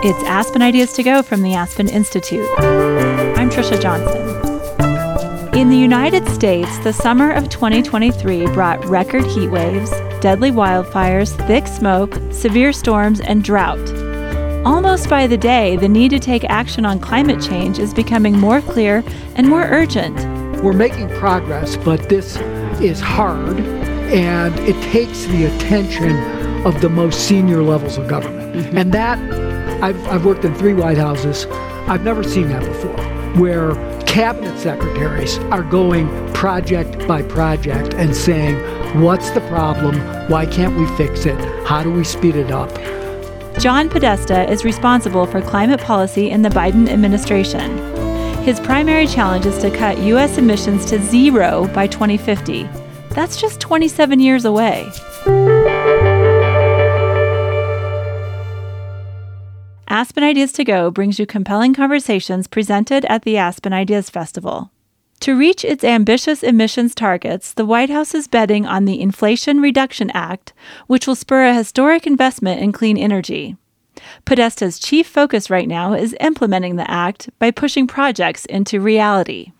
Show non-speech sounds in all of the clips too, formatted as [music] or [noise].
It's Aspen Ideas to Go from the Aspen Institute. I'm Trisha Johnson. In the United States, the summer of 2023 brought record heat waves, deadly wildfires, thick smoke, severe storms, and drought. Almost by the day, the need to take action on climate change is becoming more clear and more urgent. We're making progress, but this is hard and it takes the attention of the most senior levels of government. Mm-hmm. And that I've, I've worked in three White Houses. I've never seen that before, where cabinet secretaries are going project by project and saying, What's the problem? Why can't we fix it? How do we speed it up? John Podesta is responsible for climate policy in the Biden administration. His primary challenge is to cut U.S. emissions to zero by 2050. That's just 27 years away. Aspen Ideas to Go brings you compelling conversations presented at the Aspen Ideas Festival. To reach its ambitious emissions targets, the White House is betting on the Inflation Reduction Act, which will spur a historic investment in clean energy. Podesta's chief focus right now is implementing the act by pushing projects into reality.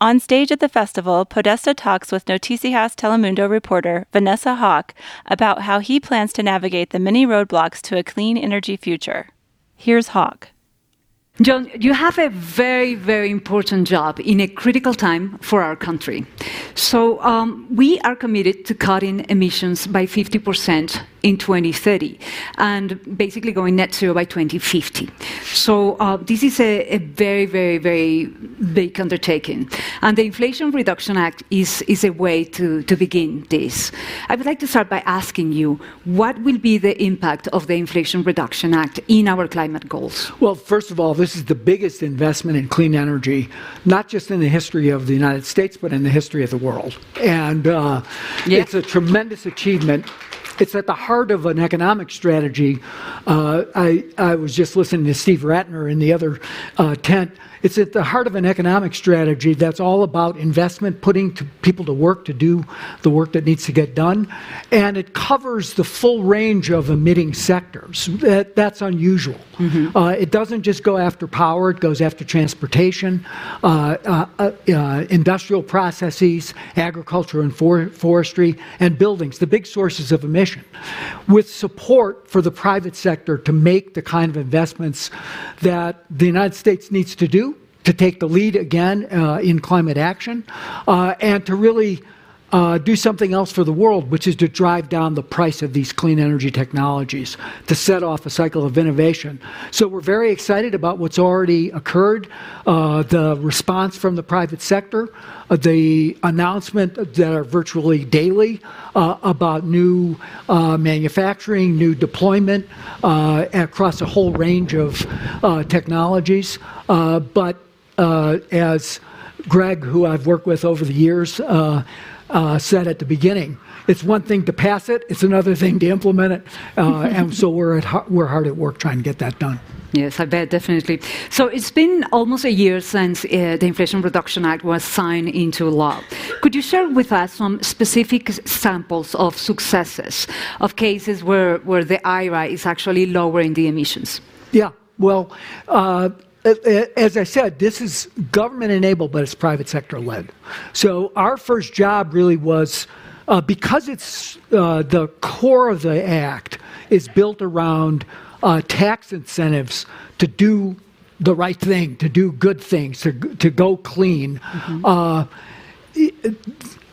On stage at the festival, Podesta talks with Noticias Telemundo reporter Vanessa Hauc about how he plans to navigate the many roadblocks to a clean energy future. Here's Hauc. John, you have a very, very important job in a critical time for our country. So, um, we are committed to cutting emissions by 50% in 2030 and basically going net zero by 2050. So uh, this is a, a, very, very, very big undertaking. And the Inflation Reduction Act is, is a way to, to begin this. I would like to start by asking you what will be the impact of the Inflation Reduction Act in our climate goals? Well, first of all, this is the biggest investment in clean energy, not just in the history of the United States, but in the history of the world. And uh, it's a tremendous achievement it's at the heart of an economic strategy. Uh, I, I was just listening to Steve Ratner in the other uh, tent it's at the heart of an economic strategy that's all about investment, putting to people to work to do the work that needs to get done. And it covers the full range of emitting sectors. That, that's unusual. Mm-hmm. Uh, it doesn't just go after power, it goes after transportation, uh, uh, uh, uh industrial processes, agriculture and for- forestry, and buildings, the big sources of emission, with support for the private sector to make the kind of investments that the United States needs to do to take the lead again uh, in climate action uh, and to really uh, do something else for the world, which is to drive down the price of these clean energy technologies, to set off a cycle of innovation. So we're very excited about what's already occurred, uh, the response from the private sector, uh, the announcement that are virtually daily uh, about new uh, manufacturing, new deployment uh, across a whole range of technologies. but as Greg, who I've worked with over the years, uh, uh, said at the beginning. It's one thing to pass it; it's another thing to implement it, uh, [laughs] and so we're at we're hard at work trying to get that done. Yes, I bet definitely. So it's been almost a year since uh, the Inflation Reduction Act was signed into law. Could you share with us some specific samples of successes of cases where where the IRA is actually lowering the emissions? Yeah. Well, uh, as I said, this is government enabled, but it's private sector led. So our first job really was uh, because it's uh, the core of the act is built around uh, tax incentives to do the right thing, to do good things, to to go clean, mm-hmm. Uh,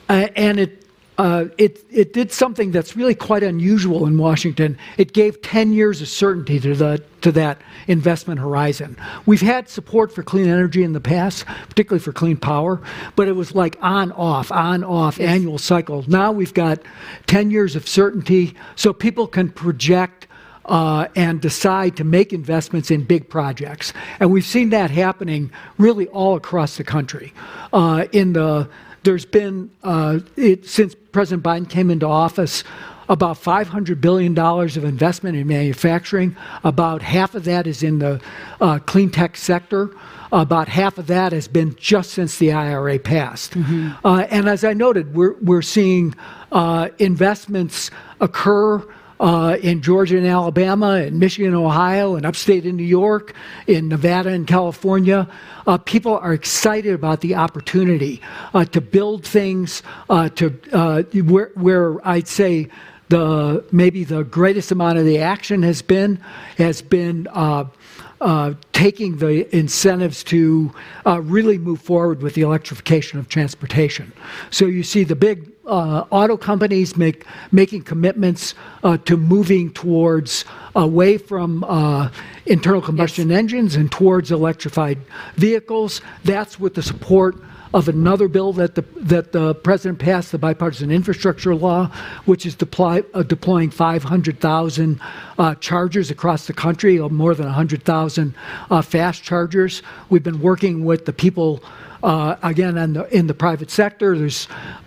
and it uh, it, it did something that's really quite unusual in Washington. It gave 10 years of certainty to, the, to that investment horizon. We've had support for clean energy in the past, particularly for clean power, but it was like on off, on off yes. annual cycle. Now we've got 10 years of certainty so people can project uh, and decide to make investments in big projects. And we've seen that happening really all across the country. Uh, in the there's been, uh, it, since President Biden came into office, about $500 billion of investment in manufacturing. About half of that is in the uh, clean tech sector. About half of that has been just since the IRA passed. Mm-hmm. Uh, and as I noted, we're, we're seeing uh, investments occur uh, in Georgia and Alabama, in Michigan, Ohio, and upstate in New York, in Nevada and California. Uh, people are excited about the opportunity uh, to build things uh, to uh, where, where I'd say the maybe the greatest amount of the action has been has been uh, uh, taking the incentives to uh, really move forward with the electrification of transportation. So you see the big uh, auto companies make, making commitments uh, to moving towards away from uh, internal combustion yes. engines and towards electrified vehicles. That's with the support of another bill that the, that the president passed, the bipartisan infrastructure law, which is deploy, deploying 500,000 uh, chargers across the country, or more than 100,000 uh, fast chargers. We've been working with the people again, in the, private sector,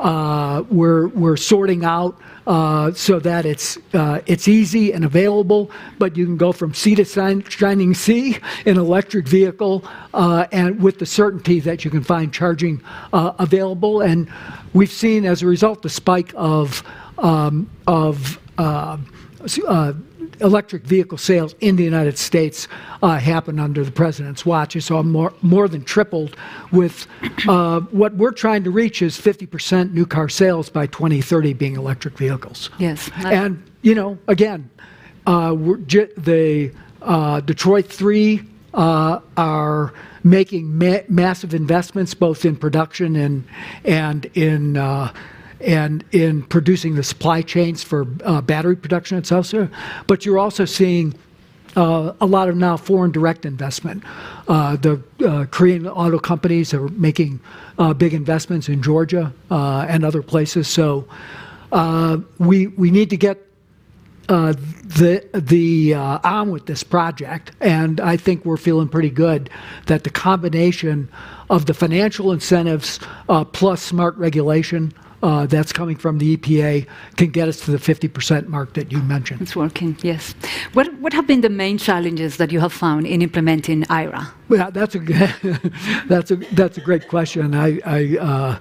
uh, we're, we're sorting out uh, so that it's, uh, it's easy and available, but you can go from sea to shining sea in electric vehicle uh, and with the certainty that you can find charging uh, available. And we've seen, as a result, the spike of, um, of electric vehicle sales in the United States uh, happened under the president's watch. You saw more, more than tripled with uh, what we're trying to reach is 50% new car sales by 2030 being electric vehicles. Yes. And, you know, again, uh, the uh, Detroit 3 uh, are making ma- massive investments both in production and, and in uh, and in producing the supply chains for uh, battery production itself, sir. But you're also seeing uh, a lot of now foreign direct investment. Uh, the uh, Korean auto companies are making uh, big investments in Georgia uh, and other places. So we we need to get the the on with this project, and I think we're feeling pretty good that the combination of the financial incentives plus smart regulation uh, that's coming from the EPA can get us to the 50% mark that you mentioned. It's working, yes. What, what have been the main challenges that you have found in implementing IRA? Well, that's a, [laughs] that's a, that's a great question. I, I, uh,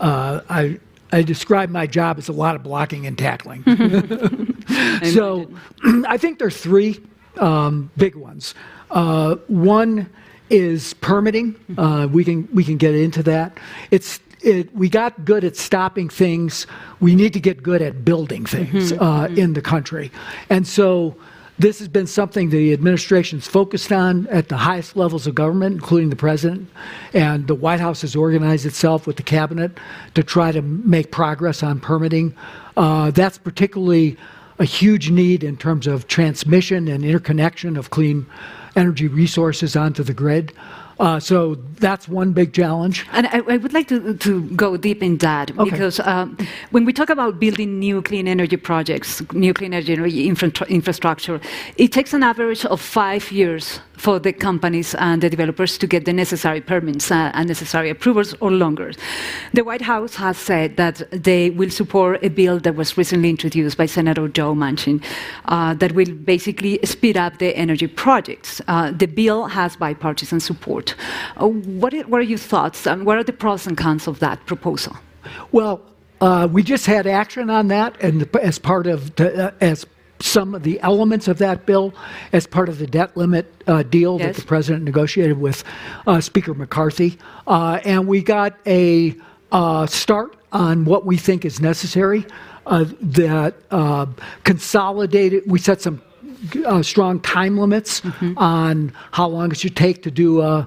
uh, I, I describe my job as a lot of blocking and tackling. [laughs] [laughs] so [clears throat] I think there are three um, big ones. Uh, one is permitting. Uh, we can we can get into that. It's it, we got good at stopping things. We need to get good at building things mm-hmm, uh, mm-hmm. in the country. And so this has been something the administration's focused on at the highest levels of government, including the president. And the White House has organized itself with the cabinet to try to make progress on permitting. Uh, that's particularly a huge need in terms of transmission and interconnection of clean energy resources onto the grid. Uh, so that's one big challenge. And I, I, would like to, to go deep in that okay. because um, when we talk about building new clean energy projects, new clean energy infra infrastructure, it takes an average of five years for the companies and the developers to get the necessary permits uh, and necessary approvals or longer. The White House has said that they will support a bill that was recently introduced by Senator Joe Manchin uh, that will basically speed up the energy projects. Uh, the bill has bipartisan support. Uh, what, what, are your thoughts? and what are the pros and cons of that proposal? Well, uh, we just had action on that, and as part of the, uh, as some of the elements of that bill as part of the debt limit uh, deal yes. that the president negotiated with uh, Speaker McCarthy. Uh, and we got a uh, start on what we think is necessary. Uh, that uh, consolidated, we set some strong time limits mm-hmm. on how long it should take to do a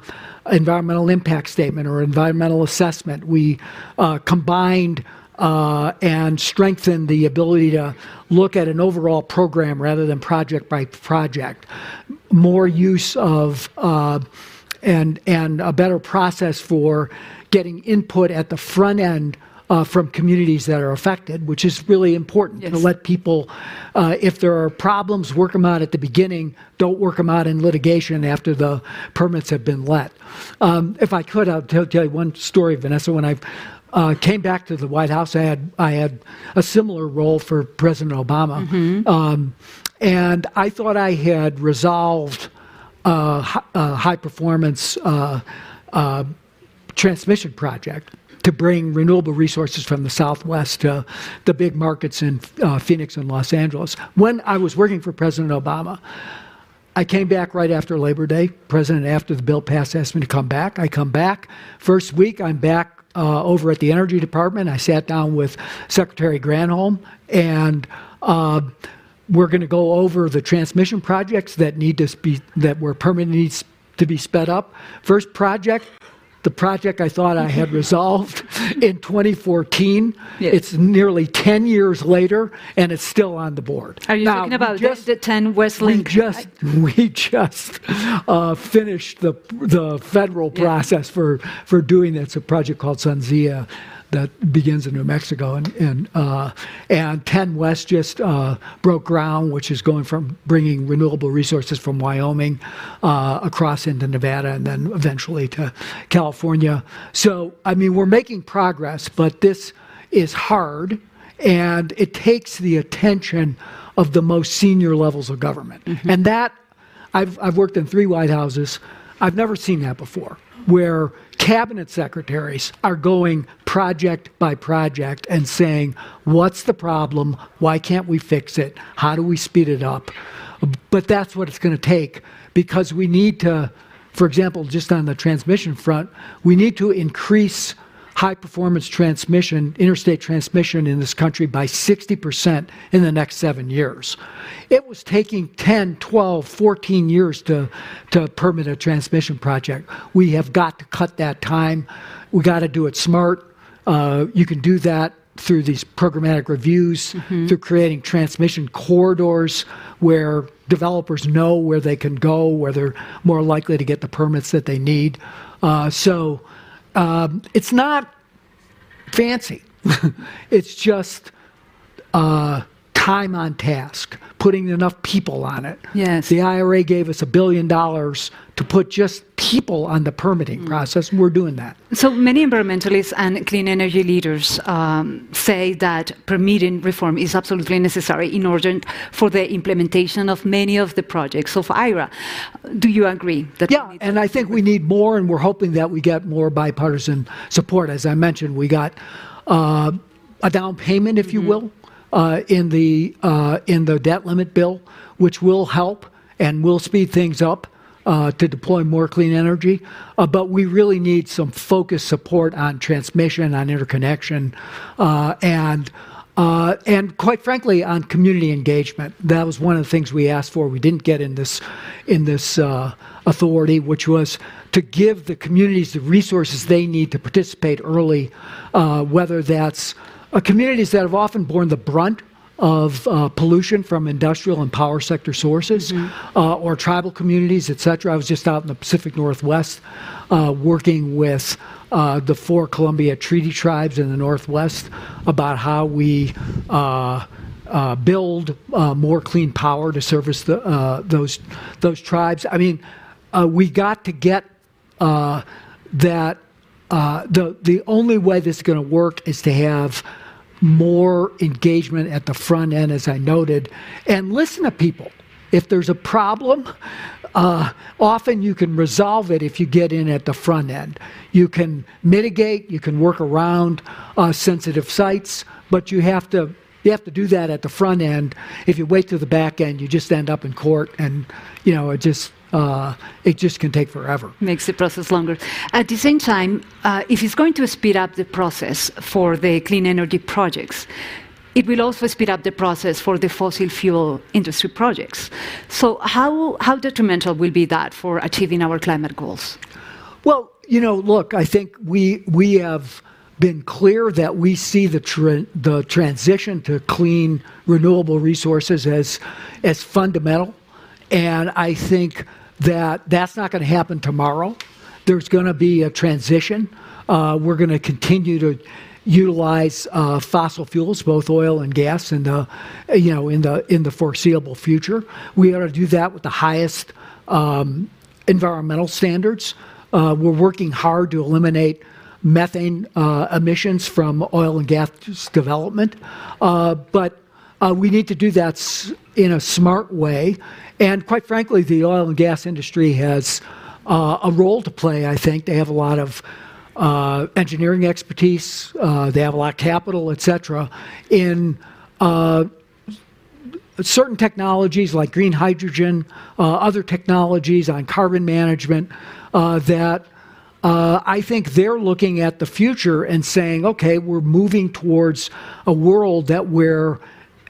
environmental impact statement or environmental assessment. We combined and strengthen the ability to look at an overall program rather than project by project. More use of uh, and and a better process for getting input at the front end uh, from communities that are affected, which is really important yes. to let people, uh, if there are problems, work them out at the beginning. Don't work them out in litigation after the permits have been let. Um, if I could, I'll tell, tell, you one story, Vanessa. When I uh, came back to the White House. I had I had a similar role for President Obama, mm-hmm. um, and I thought I had resolved uh, a high performance uh, uh, transmission project. to bring renewable resources from the Southwest to the big markets in uh, Phoenix and Los Angeles. When I was working for President Obama, I came back right after Labor Day. President, after the bill passed, asked me to come back. I come back. First week, I'm back uh, over at the Energy Department. I sat down with Secretary Granholm, and uh, we're going to go over the transmission projects that need to be that were permit needs to be sped up. First project, the project I thought I had [laughs] resolved in 2014. Yes. It's nearly 10 years later, and it's still on the board. Are you now, talking about just, the 10 West Link? We just, we just uh, finished the, the federal process for, for doing that. It's a project called SunZia that begins in New Mexico, and and, uh, and 10 West just uh, broke ground, which is going from bringing renewable resources from Wyoming uh, across into Nevada and then eventually to California. So I mean, we're making progress, but this is hard, and it takes the attention of the most senior levels of government, mm-hmm. and that I've I've worked in three White Houses. I've never seen that before where cabinet secretaries are going project by project and saying, What's the problem? Why can't we fix it? How do we speed it up? But that's what it's going to take because we need to, for example, just on the transmission front, we need to increase high performance transmission, interstate transmission in this country by 60% in the next seven years. It was taking 10, 12, 14 years to, to permit a transmission project. We have got to cut that time. We got to do it smart. Uh, you can do that through these programmatic reviews, mm-hmm. through creating transmission corridors where developers know where they can go, where they're more likely to get the permits that they need. Uh, so um, it's not fancy. [laughs] it's just uh, time on task, putting enough people on it. Yes. The IRA gave us a billion dollars to put just people on the permitting mm. process, and we're doing that. So many environmentalists and clean energy leaders um, say that permitting reform is absolutely necessary in order for the implementation of many of the projects of IRA. Do you agree? That yeah, and I think we need more, and we're hoping that we get more bipartisan support. As I mentioned, we got uh, a down payment, if you will, uh, in the uh, in the debt limit bill, which will help and will speed things up to deploy more clean energy. Uh, but we really need some focused support on transmission, on interconnection, uh, and uh, and quite frankly, on community engagement. That was one of the things we asked for. We didn't get in this in this uh, authority, which was to give the communities the resources they need to participate early, uh, whether that's communities that have often borne the brunt of uh, pollution from industrial and power sector sources mm-hmm. uh, or tribal communities, et cetera. I was just out in the Pacific Northwest uh, working with uh, the four Columbia Treaty tribes in the Northwest about how we uh, uh, build more clean power to service the, those, those tribes. I mean, we got to get that. the, the only way this is going to work is to have more engagement at the front end, as I noted, and listen to people. If there's a problem, uh, often you can resolve it if you get in at the front end. You can mitigate, you can work around uh, sensitive sites, but you have to you have to do that at the front end. If you wait to the back end, you just end up in court, and you know it just uh, it just can take forever. Makes the process longer. At the same time, uh, if it's going to speed up the process for the clean energy projects, it will also speed up the process for the fossil fuel industry projects. So, how, how detrimental will be that for achieving our climate goals? Well, you know, look, I think we, we have been clear that we see the, tra- the transition to clean, renewable resources as, as fundamental. And I think that that's not going to happen tomorrow. There's going to be a transition. Uh, we're going to continue to utilize uh, fossil fuels, both oil and gas, in the you know in the in the foreseeable future. We ought to do that with the highest um, environmental standards. Uh, we're working hard to eliminate methane uh, emissions from oil and gas development, uh, but uh, we need to do that in a smart way and quite frankly, the oil and gas industry has uh, a role to play, I think. They have a lot of uh, engineering expertise, uh, they have a lot of capital, et cetera, in uh, certain technologies like green hydrogen, uh, other technologies on carbon management uh, that uh, I think they're looking at the future and saying, okay, we're moving towards a world that where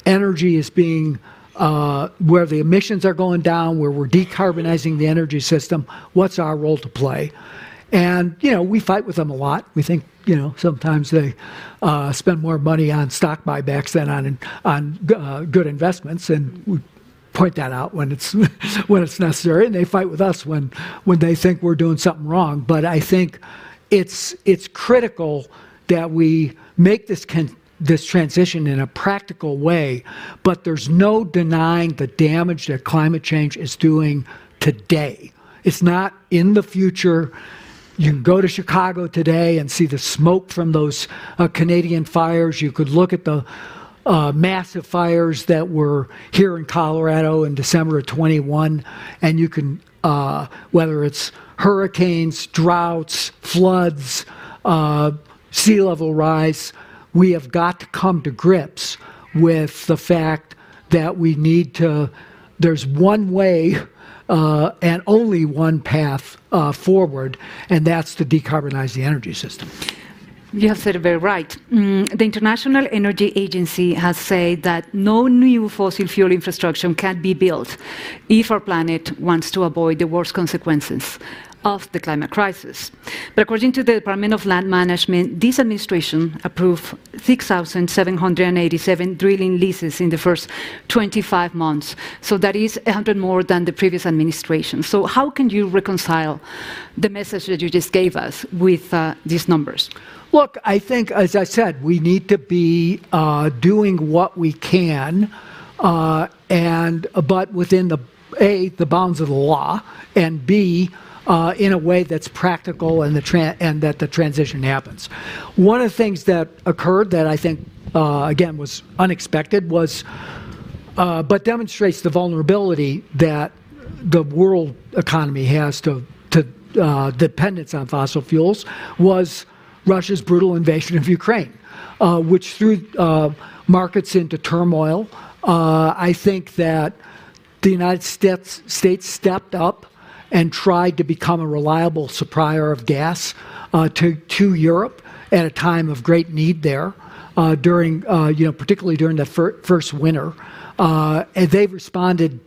energy is being uh, where the emissions are going down, where we're decarbonizing the energy system. What's our role to play? And you know, we fight with them a lot. We think you know sometimes they uh, spend more money on stock buybacks than on on uh, good investments, and we point that out when it's [laughs] when it's necessary. And they fight with us when when they think we're doing something wrong. But I think it's it's critical that we make this. Con- this transition in a practical way, but there's no denying the damage that climate change is doing today. It's not in the future. You can go to Chicago today and see the smoke from those uh, Canadian fires. You could look at the uh, massive fires that were here in Colorado in December of 21, and you can, uh, whether it's hurricanes, droughts, floods, uh, sea level rise, we have got to come to grips with the fact that we need to, there's one way uh, and only one path uh, forward, and that's to decarbonize the energy system. You have said it very right. Mm, the International Energy Agency has said that no new fossil fuel infrastructure can be built if our planet wants to avoid the worst consequences of the climate crisis. But according to the Department of Land Management, this administration approved 6,787 drilling leases in the first 25 months. So that is 100 more than the previous administration. So how can you reconcile the message that you just gave us with uh, these numbers? Look, I think, as I said, we need to be uh, doing what we can, uh, and but within the a the bounds of the law, and b uh, in a way that's practical and, the and that the transition happens. One of the things that occurred that I think, uh, again, was unexpected was, uh, but demonstrates the vulnerability that the world economy has to, to uh, dependence on fossil fuels, was Russia's brutal invasion of Ukraine, uh, which threw uh, markets into turmoil. I think that the United States, States stepped up and tried to become a reliable supplier of gas uh, to, to Europe at a time of great need there. Uh, during, uh, you know, particularly during the fir- first winter, uh, and they've responded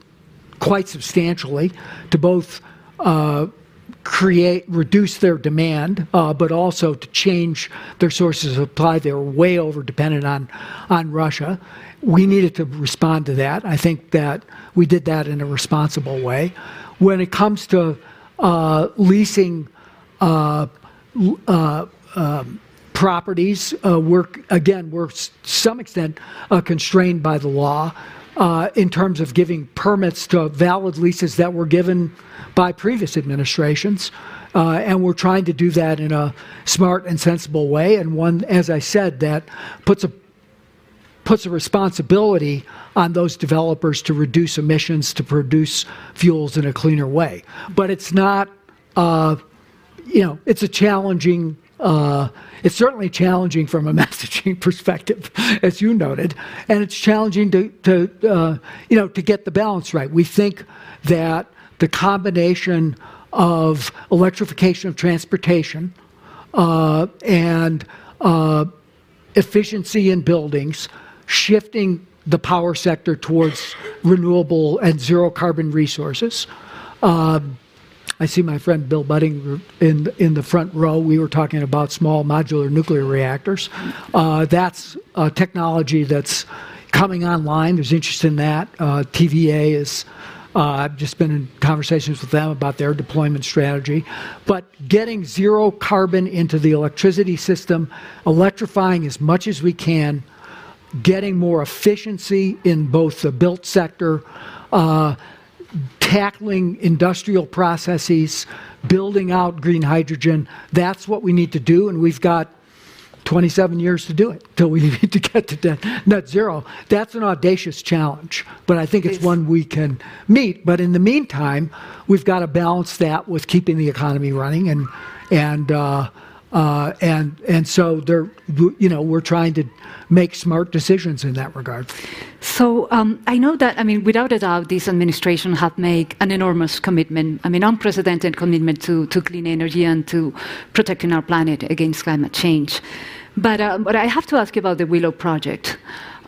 quite substantially to both uh, create, reduce their demand, uh, but also to change their sources of supply. They were way over dependent on, on Russia. We needed to respond to that. I think that we did that in a responsible way when it comes to uh, leasing uh, uh, um, properties, we're again we're to some extent constrained by the law in terms of giving permits to valid leases that were given by previous administrations. and we're trying to do that in a smart and sensible way, and one, as I said, that puts a puts a responsibility on those developers to reduce emissions, to produce fuels in a cleaner way. But it's not, uh, you know, it's a challenging. Uh, it's certainly challenging from a [laughs] messaging perspective, as you noted, and it's challenging to, to uh, you know, to get the balance right. We think that the combination of electrification of transportation uh, and uh, efficiency in buildings shifting the power sector towards renewable and zero carbon resources. Um, I see my friend Bill Budding in in the front row. We were talking about small modular nuclear reactors. Uh, that's a technology that's coming online. There's interest in that. Uh, TVA is. Uh, I've just been in conversations with them about their deployment strategy. But getting zero carbon into the electricity system, electrifying as much as we can, getting more efficiency in both the built sector, uh, tackling industrial processes, building out green hydrogen. That's what we need to do, and we've got 27 years to do it till we [laughs] need to get to net zero. That's an audacious challenge, but I think it's one we can meet. But in the meantime, we've got to balance that with keeping the economy running and and uh, Uh, and and so they're you know we're trying to make smart decisions in that regard. So um, I know that I mean without a doubt this administration have made an enormous commitment. I mean unprecedented commitment to to clean energy and to protecting our planet against climate change. But uh, but I have to ask you about the Willow project.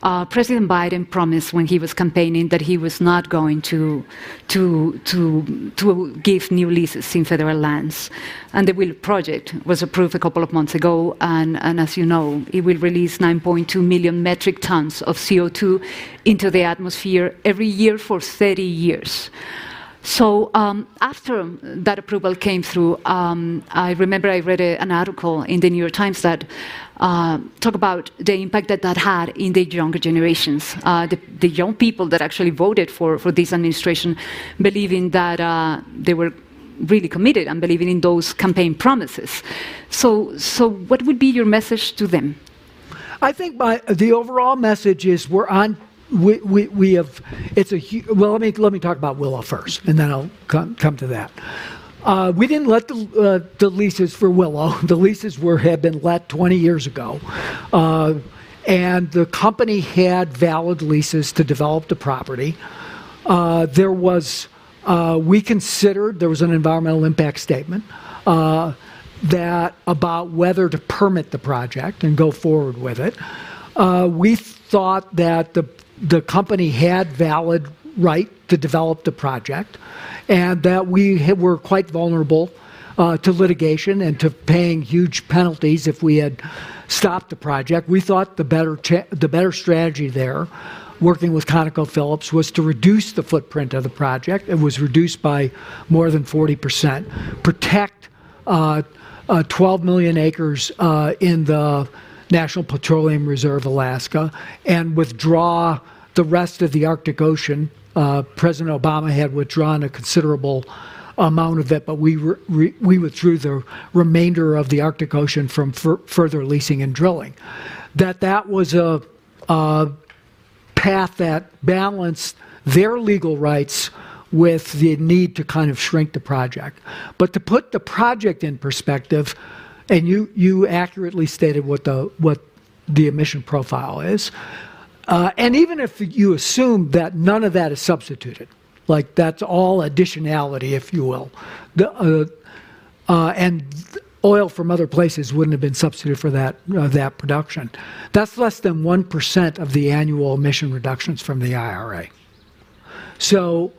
Uh, President Biden promised when he was campaigning that he was not going to, to, to, to give new leases in federal lands. And the Will project was approved a couple of months ago, and, and as you know, it will release 9.2 million metric tons of CO2 into the atmosphere every year for 30 years. So um, after that approval came through, um, I remember I read a, an article in the New York Times that uh, talk about the impact that that had in the younger generations, uh, the, the, young people that actually voted for, for this administration, believing that uh, they were really committed and believing in those campaign promises. So, so what would be your message to them? I think my, the overall message is we're on. We, we, we have it's a well let me let me talk about Willow first and then I'll come, come to that. Uh, we didn't let the, uh, the, leases for Willow. [laughs] The leases were had been let 20 years ago, uh, and the company had valid leases to develop the property. Uh, there was uh, we considered there was an environmental impact statement uh, that about whether to permit the project and go forward with it. we thought that the the company had valid right to develop the project and that we were quite vulnerable uh, to litigation and to paying huge penalties if we had stopped the project. We thought the better cha- the better strategy there, working with ConocoPhillips, was to reduce the footprint of the project. It was reduced by more than 40 percent. Protect uh, uh, 12 million acres uh, in the National Petroleum Reserve, Alaska, and withdraw the rest of the Arctic Ocean uh, President Obama had withdrawn a considerable amount of it, but we re- we withdrew the remainder of the Arctic Ocean from further leasing and drilling. That that was a, a path that balanced their legal rights with the need to kind of shrink the project. But to put the project in perspective, and you you accurately stated what the what the emission profile is. Uh, and even if you assume that none of that is substituted, like that's all additionality, if you will, the, uh, uh, and oil from other places wouldn't have been substituted for that uh, that production. That's less than one percent of the annual emission reductions from the IRA. So.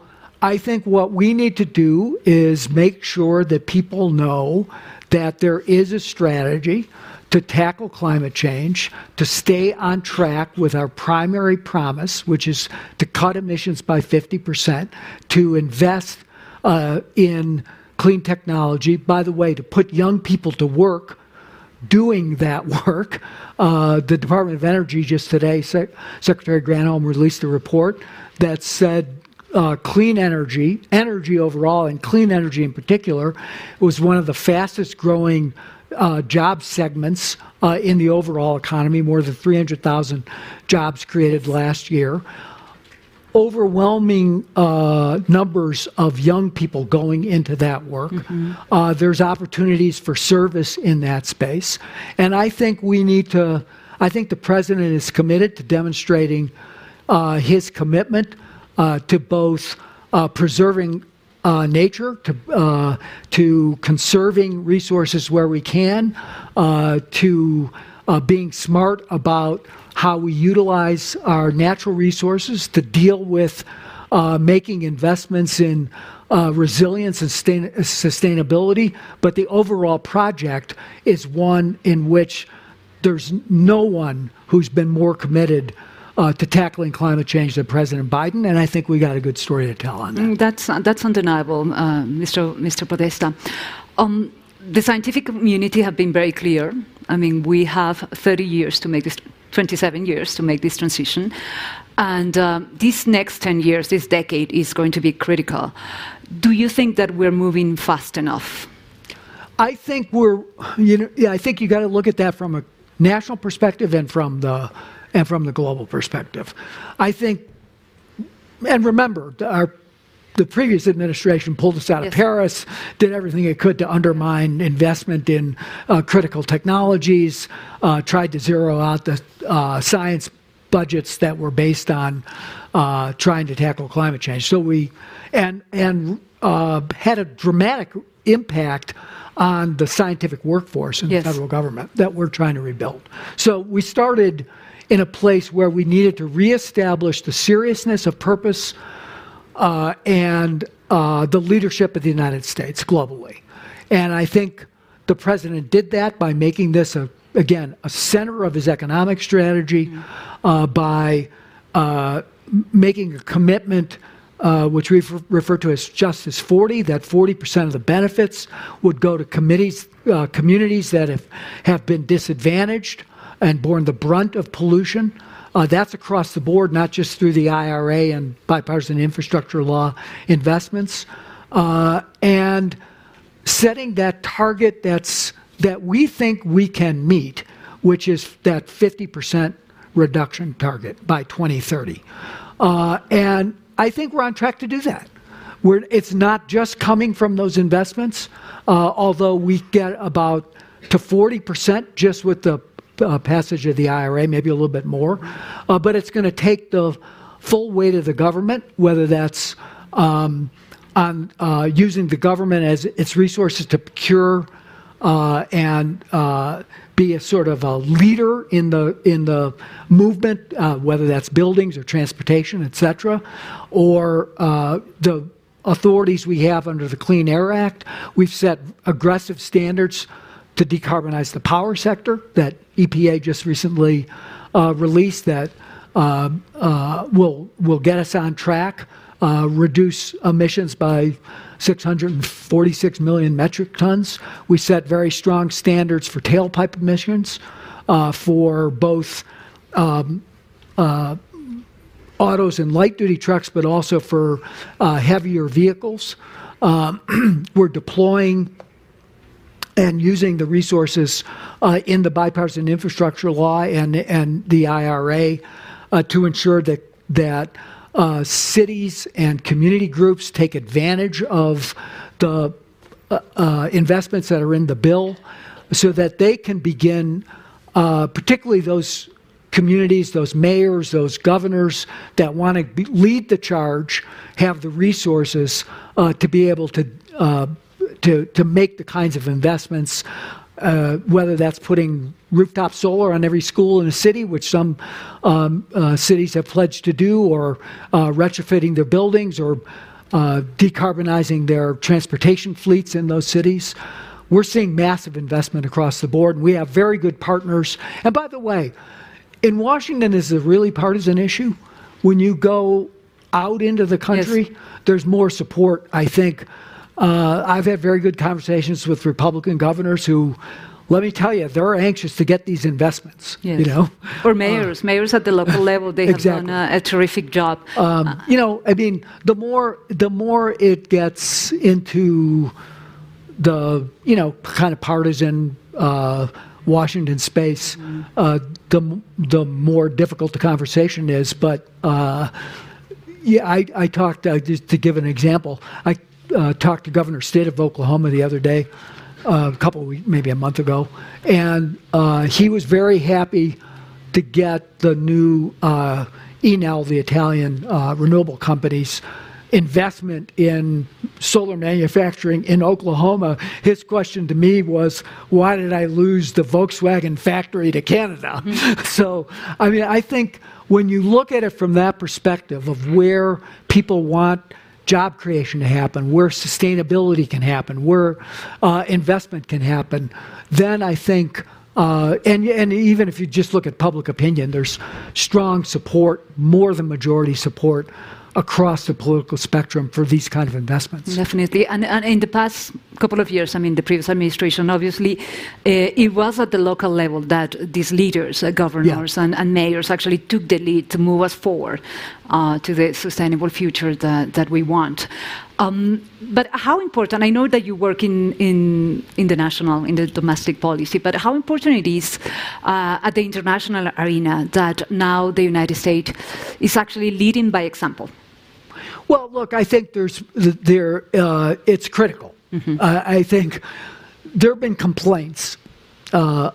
I think what we need to do is make sure that people know that there is a strategy to tackle climate change, to stay on track with our primary promise, which is to cut emissions by 50%, to invest uh, in clean technology, by the way, to put young people to work doing that work. Uh, the Department of Energy just today, Se- Secretary Granholm released a report that said uh, clean energy, energy overall, and clean energy in particular, was one of the fastest growing uh, job segments uh, in the overall economy, more than 300,000 jobs created last year. Overwhelming uh, numbers of young people going into that work. Mm-hmm. Uh, there's opportunities for service in that space. And I think we need to, I think the president is committed to demonstrating uh, his commitment to both preserving uh, nature, to, uh, to conserving resources where we can, uh, to uh, being smart about how we utilize our natural resources to deal with uh, making investments in uh, resilience and sustain- sustainability. But the overall project is one in which there's no one who's been more committed uh, to tackling climate change than President Biden, and I think we got a good story to tell on that. Mm, that's that's undeniable, uh, Mr. Mr. Podesta. Um, the scientific community have been very clear. I mean, we have 30 years to make this, 27 years to make this transition, and uh, these next 10 years, this decade, is going to be critical. Do you think that we're moving fast enough? I think we're, you know, yeah, I think you got to look at that from a national perspective and from the and from the global perspective. I think, and remember, our, the previous administration pulled us out yes. of Paris, did everything it could to undermine investment in uh, critical technologies, uh, tried to zero out the uh, science budgets that were based on uh, trying to tackle climate change. So we and and uh, had a dramatic impact on the scientific workforce in yes. the federal government that we're trying to rebuild. So we started in a place where we needed to reestablish the seriousness of purpose uh, and uh, the leadership of the United States globally. And I think the president did that by making this a again a center of his economic strategy, mm-hmm. uh, by uh, making a commitment uh, which we refer to as Justice 40, that 40% of the benefits would go to committees, uh, communities that have, have been disadvantaged and borne the brunt of pollution. Uh, that's across the board, not just through the IRA and bipartisan infrastructure law investments. Uh, and setting that target that's, that we think we can meet, which is that 50% reduction target by 2030. Uh, and I think we're on track to do that. We're, it's not just coming from those investments, uh, although we get about to 40% just with the uh, passage of the IRA, maybe a little bit more. Uh, but it's going to take the full weight of the government, whether that's um, on uh, using the government as its resources to procure uh, and uh, be a sort of a leader in the in the movement, uh, whether that's buildings or transportation, et cetera, or the authorities we have under the Clean Air Act. We've set aggressive standards to decarbonize the power sector that EPA just recently uh, released that uh, uh, will will get us on track, uh, reduce emissions by 646 million metric tons. We set very strong standards for tailpipe emissions uh, for both um, uh, autos and light duty trucks, but also for heavier vehicles. Um, [clears throat] we're deploying and using the resources uh, in the bipartisan infrastructure law and, and the IRA uh, to ensure that that uh, cities and community groups take advantage of the uh, uh, investments that are in the bill so that they can begin, uh, particularly those communities, those mayors, those governors that want to lead the charge, have the resources uh, to be able to, uh, to, to make the kinds of investments uh, whether that's putting rooftop solar on every school in a city, which some um, uh, cities have pledged to do, or uh, retrofitting their buildings, or uh, decarbonizing their transportation fleets in those cities. We're seeing massive investment across the board, and we have very good partners. And by the way, in Washington, this is a really partisan issue. When you go out into the country, yes. there's more support, I think, uh, I've had very good conversations with Republican governors who let me tell you, they're anxious to get these investments. Yes. You know, or mayors, uh, mayors at the local level, they exactly. have done a, a terrific job. Um, uh, you know, I mean, the more the more it gets into the you know kind of partisan uh, Washington space, uh, the the more difficult the conversation is. But uh, yeah, I I talked uh, just to give an example. I uh, talked to Governor Stitt of Oklahoma the other day, uh, a couple weeks, maybe a month ago, and uh, he was very happy to get the new uh, Enel, the Italian uh, renewable company's investment in solar manufacturing in Oklahoma. His question to me was, why did I lose the Volkswagen factory to Canada? [laughs] So, I mean, I think when you look at it from that perspective of where people want job creation to happen, where sustainability can happen, where uh, investment can happen, then I think, uh, and, and even if you just look at public opinion, there's strong support, more than majority support across the political spectrum for these kind of investments. Definitely. And, and in the past couple of years, I mean, the previous administration, obviously, uh, it was at the local level that these leaders, uh, governors yeah. and, and, mayors, actually took the lead to move us forward uh, to the sustainable future that, that we want. Um, but how important, I know that you work in, in, in the national, in the domestic policy, but how important it is uh, at the international arena that now the United States is actually leading by example? Well, look, I think there's there uh, it's critical. Mm-hmm. Uh, I think there have been complaints uh,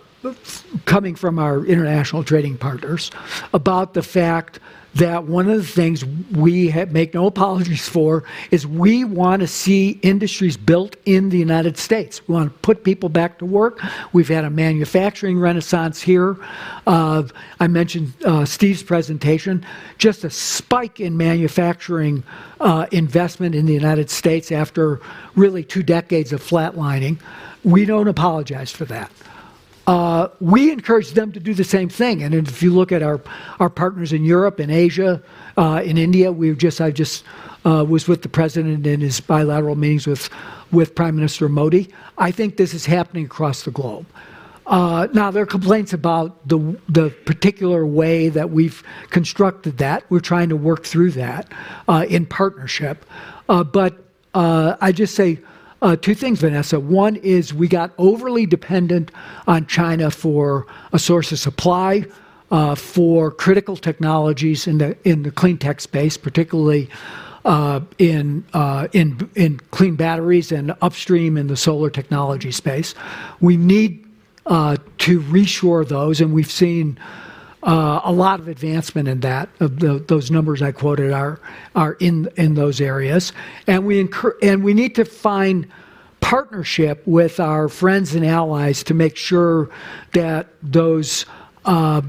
coming from our international trading partners about the fact that one of the things we make no apologies for is we want to see industries built in the United States. We want to put people back to work. We've had a manufacturing renaissance here. Uh, I mentioned uh, Steve's presentation, just a spike in manufacturing uh, investment in the United States after really two decades of flatlining. We don't apologize for that. Uh, we encourage them to do the same thing. And if you look at our, our partners in Europe, in Asia, uh, in India, we just I just uh, was with the president in his bilateral meetings with with Prime Minister Modi. I think this is happening across the globe. Uh, now there are complaints about the the particular way that we've constructed that. We're trying to work through that uh, in partnership, uh, but I just say uh, two things, Vanessa. One is we got overly dependent on China for a source of supply uh, for critical technologies in the in the clean tech space, particularly uh, in uh, in in clean batteries and upstream in the solar technology space. We need uh, to reshore those, and we've seen. Uh, a lot of advancement in that. The, those numbers I quoted are are in in those areas, and we incur, and we need to find partnership with our friends and allies to make sure that those uh,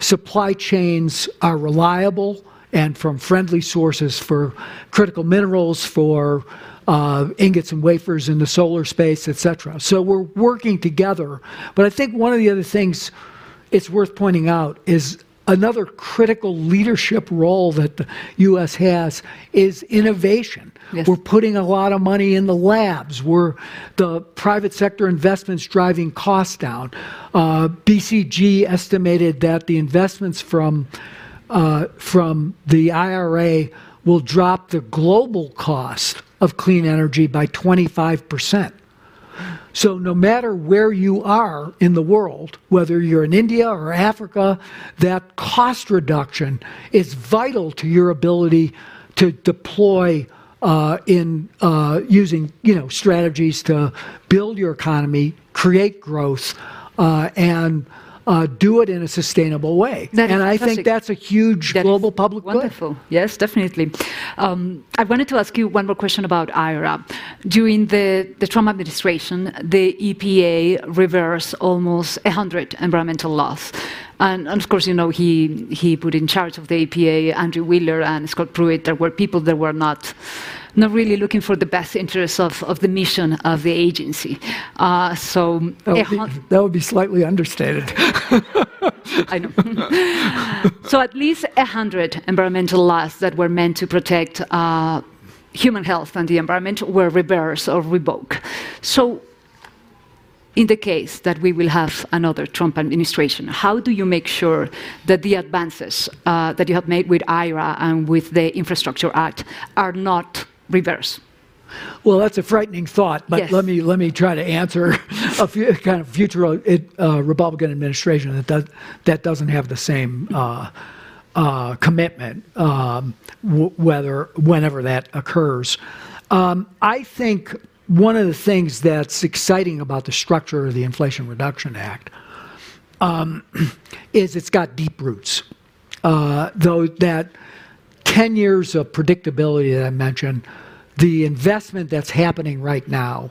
supply chains are reliable and from friendly sources for critical minerals, for uh, ingots and wafers in the solar space, etc. So we're working together. But I think one of the other things it's worth pointing out is another critical leadership role that the U.S. has is innovation. Yes. We're putting a lot of money in the labs. We're the private sector investments driving costs down. Uh, BCG estimated that the investments from uh, from the IRA will drop the global cost of clean energy by 25 percent. So, no matter where you are in the world, whether you're in India or Africa, that cost reduction is vital to your ability to deploy uh, in uh, using you know strategies to build your economy, create growth, uh, and uh, do it in a sustainable way. That and I think that's a huge that global public wonderful. good. Wonderful. Yes, definitely. Um, I wanted to ask you one more question about IRA. During the, the Trump administration, the EPA reversed almost 100 environmental laws. And, and, of course, you know, he, he put in charge of the EPA Andrew Wheeler and Scott Pruitt. There were people that were not not really looking for the best interests of, of the mission of the agency. Uh, so that would, be, that would, be, slightly understated. [laughs] I know. [laughs] so at least a hundred environmental laws that were meant to protect uh, human health and the environment were reversed or revoked. So in the case that we will have another Trump administration, how do you make sure that the advances uh, that you have made with IRA and with the Infrastructure Act are not reverse. Well, that's a frightening thought, but yes. let me let me try to answer a few, kind of future uh, Republican administration that does that doesn't have the same uh, uh, commitment, um, w- whether whenever that occurs. Um, I think one of the things that's exciting about the structure of the Inflation Reduction Act um, [clears throat] is it's got deep roots. Uh, though that 10 years of predictability that I mentioned the investment that's happening right now,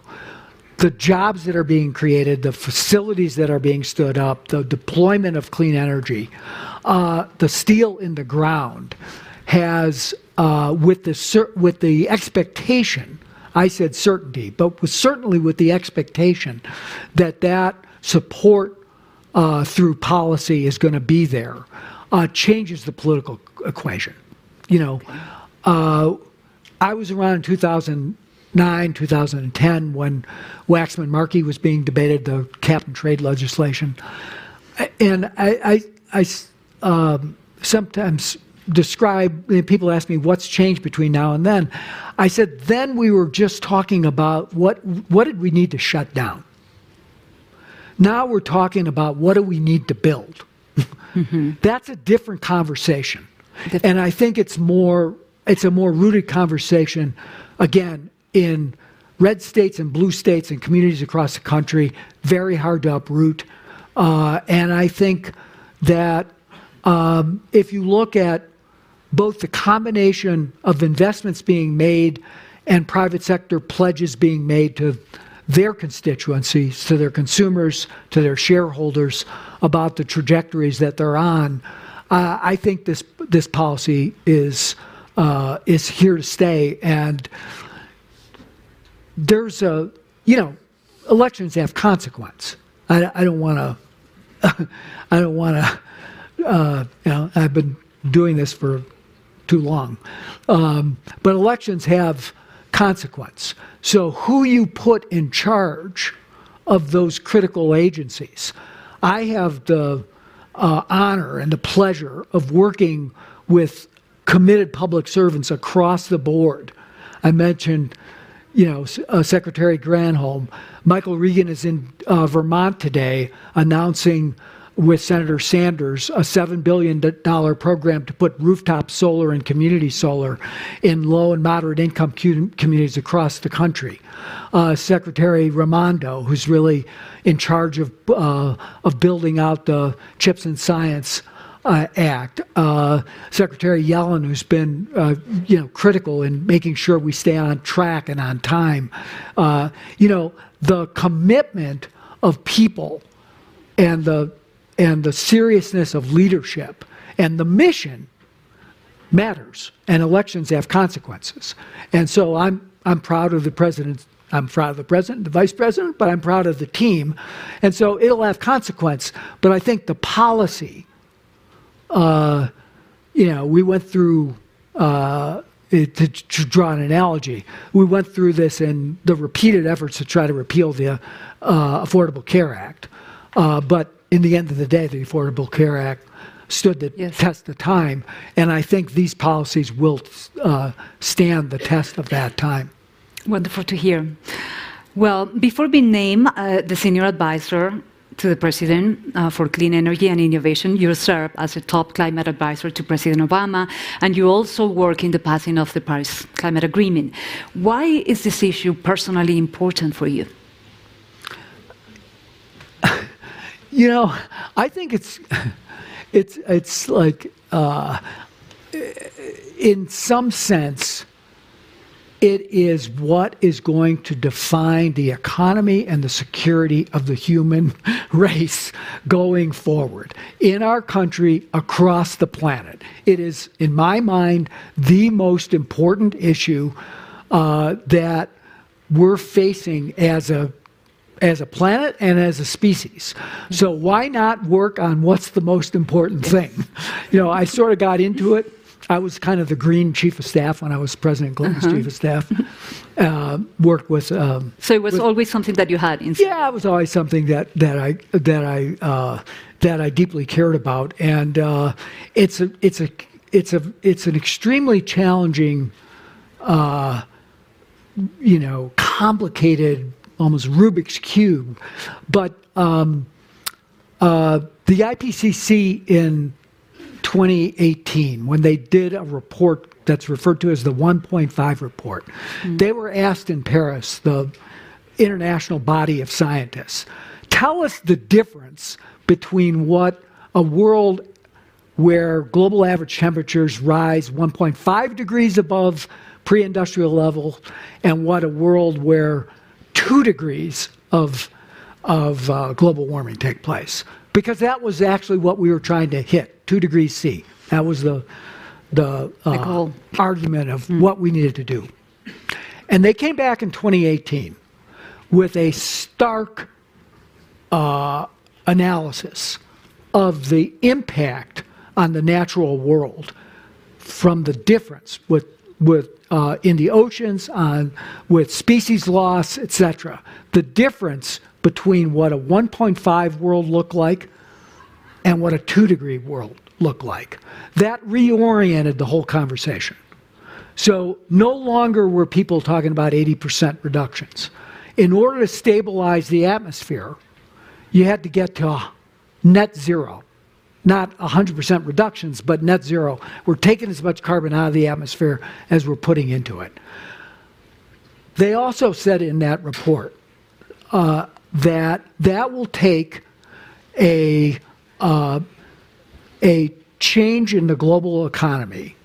the jobs that are being created, the facilities that are being stood up, the deployment of clean energy, uh, the steel in the ground has, uh, with, the with the expectation, I said certainty, but with, certainly with the expectation that that support uh, through policy is going to be there, uh, changes the political equation. You know, uh, I was around in 2009, 2010 when Waxman Markey was being debated, the cap and trade legislation. And I, I, I um, sometimes describe, people ask me what's changed between now and then. I said, then we were just talking about what, what did we need to shut down? Now we're talking about what do we need to build? Mm-hmm. [laughs] That's a different conversation. And I think it's more it's a more rooted conversation, again, in red states and blue states and communities across the country, very hard to uproot. Uh, and I think that um, if you look at both the combination of investments being made and private sector pledges being made to their constituencies, to their consumers, to their shareholders about the trajectories that they're on, uh, I think this this policy is uh, is here to stay. And there's a you know elections have consequence. I, don't want to. I don't want [laughs] to. Uh, you know, I've been doing this for too long, um, but elections have consequence. So who you put in charge of those critical agencies. I have the uh, honor and the pleasure of working with committed public servants across the board. I mentioned, you know, uh, Secretary Granholm. Michael Regan is in uh, Vermont today announcing with Senator Sanders a $7 billion program to put rooftop solar and community solar in low and moderate income communities across the country. Uh, Secretary Raimondo, who's really in charge of, uh, of building out the CHIPS and Science uh, Act. Uh, Secretary Yellen, who's been uh, you know critical in making sure we stay on track and on time. Uh, you know the commitment of people and the and the seriousness of leadership and the mission matters and elections have consequences and so i'm i'm proud of the president i'm proud of the president and the vice president but i'm proud of the team and so it'll have consequence but i think the policy uh, you know we went through uh, to, to, draw an analogy, we went through this in the repeated efforts to try to repeal the uh, Affordable Care Act. Uh, but in the end of the day, the Affordable Care Act stood the yes. test of time, and I think these policies will uh, stand the test of that time. Wonderful to hear. Well, before being named uh, the senior advisor to the President uh, for Clean Energy and Innovation, you serve as a top climate advisor to President Obama, and you also work in the passing of the Paris Climate Agreement. Why is this issue personally important for you? [laughs] You know, I think it's it's it's like uh, in some sense it is what is going to define the economy and the security of the human [laughs] race going forward in our country across the planet. It is, in my mind, the most important issue uh, that we're facing as a as a planet and as a species. So why not work on what's the most important thing? You know, I sort of got into it. I was kind of the green chief of staff when I was President Clinton's uh-huh. chief of staff. Uh, worked with. Um, so it was with, always something that you had. Inside. Yeah, it was always something that that I that I uh, that I deeply cared about, and uh, it's a it's a it's a it's an extremely challenging, uh, you know, complicated almost Rubik's Cube. But um, uh, the IPCC in 2018, when they did a report that's referred to as the 1.5 report, mm. they were asked in Paris, the international body of scientists, tell us the difference between what a world where global average temperatures rise 1.5 degrees above pre industrial level and what a world where two degrees of, of uh, global warming take place. Because that was actually what we were trying to hit, two degrees C. That was the, the uh, argument of mm. what we needed to do. And they came back in 2018 with a stark uh, analysis of the impact on the natural world from the difference with, with uh, in the oceans, on with species loss, etc. The difference between what a 1.5 world looked like and what a 2 degree world looked like. That reoriented the whole conversation. So no longer were people talking about 80% reductions. In order to stabilize the atmosphere, you had to get to net zero not 100% reductions, but net zero. We're taking as much carbon out of the atmosphere as we're putting into it. They also said in that report uh, that that will take a, uh, a change in the global economy,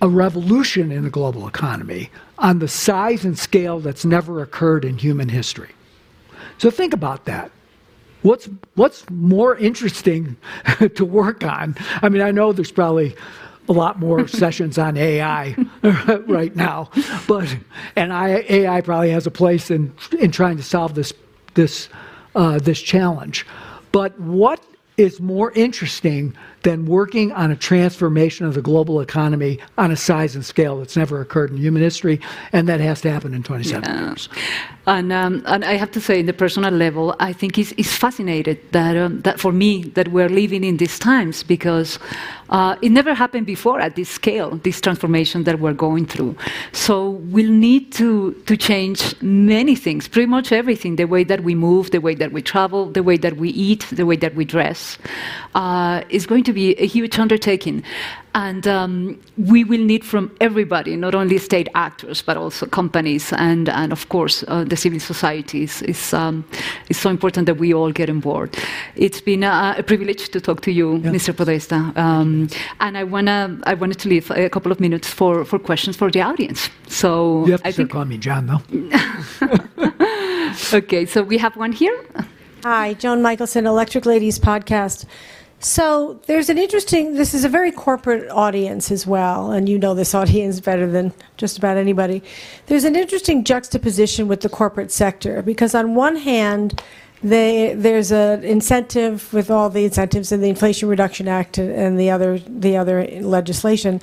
a revolution in the global economy on the size and scale that's never occurred in human history. So think about that. What's what's more interesting [laughs] to work on? I mean, I know there's probably a lot more [laughs] sessions on AI [laughs] right now, but and I, AI probably has a place in in trying to solve this this uh, this challenge. But what is more interesting than working on a transformation of the global economy on a size and scale that's never occurred in human history, and that has to happen in 27 yeah. years. And, um, and, I have to say, in the personal level, I think it's, it's fascinating that, um, that for me that we're living in these times because uh, it never happened before at this scale, this transformation that we're going through. So we'll need to, to change many things, pretty much everything the way that we move, the way that we travel, the way that we eat, the way that we dress. Uh, is going to be a huge undertaking. And um, we will need from everybody, not only state actors, but also companies and, and of course, uh, the civil societies. It's, um, it's so important that we all get on board. It's been a, a privilege to talk to you, yeah. Mr. Podesta. Um, and I, wanna, I wanted to leave a couple of minutes for, for questions for the audience. So you have to I think... call me John, though. [laughs] okay, so we have one here. Hi, Joan Michelson, Electric Ladies Podcast. So there's an interesting, this is a very corporate audience as well, and you know this [laughs] audience better than just about anybody. There's an interesting juxtaposition with the corporate sector because, on one hand, they, there's an incentive with all the incentives in the Inflation Reduction Act and the other the other legislation,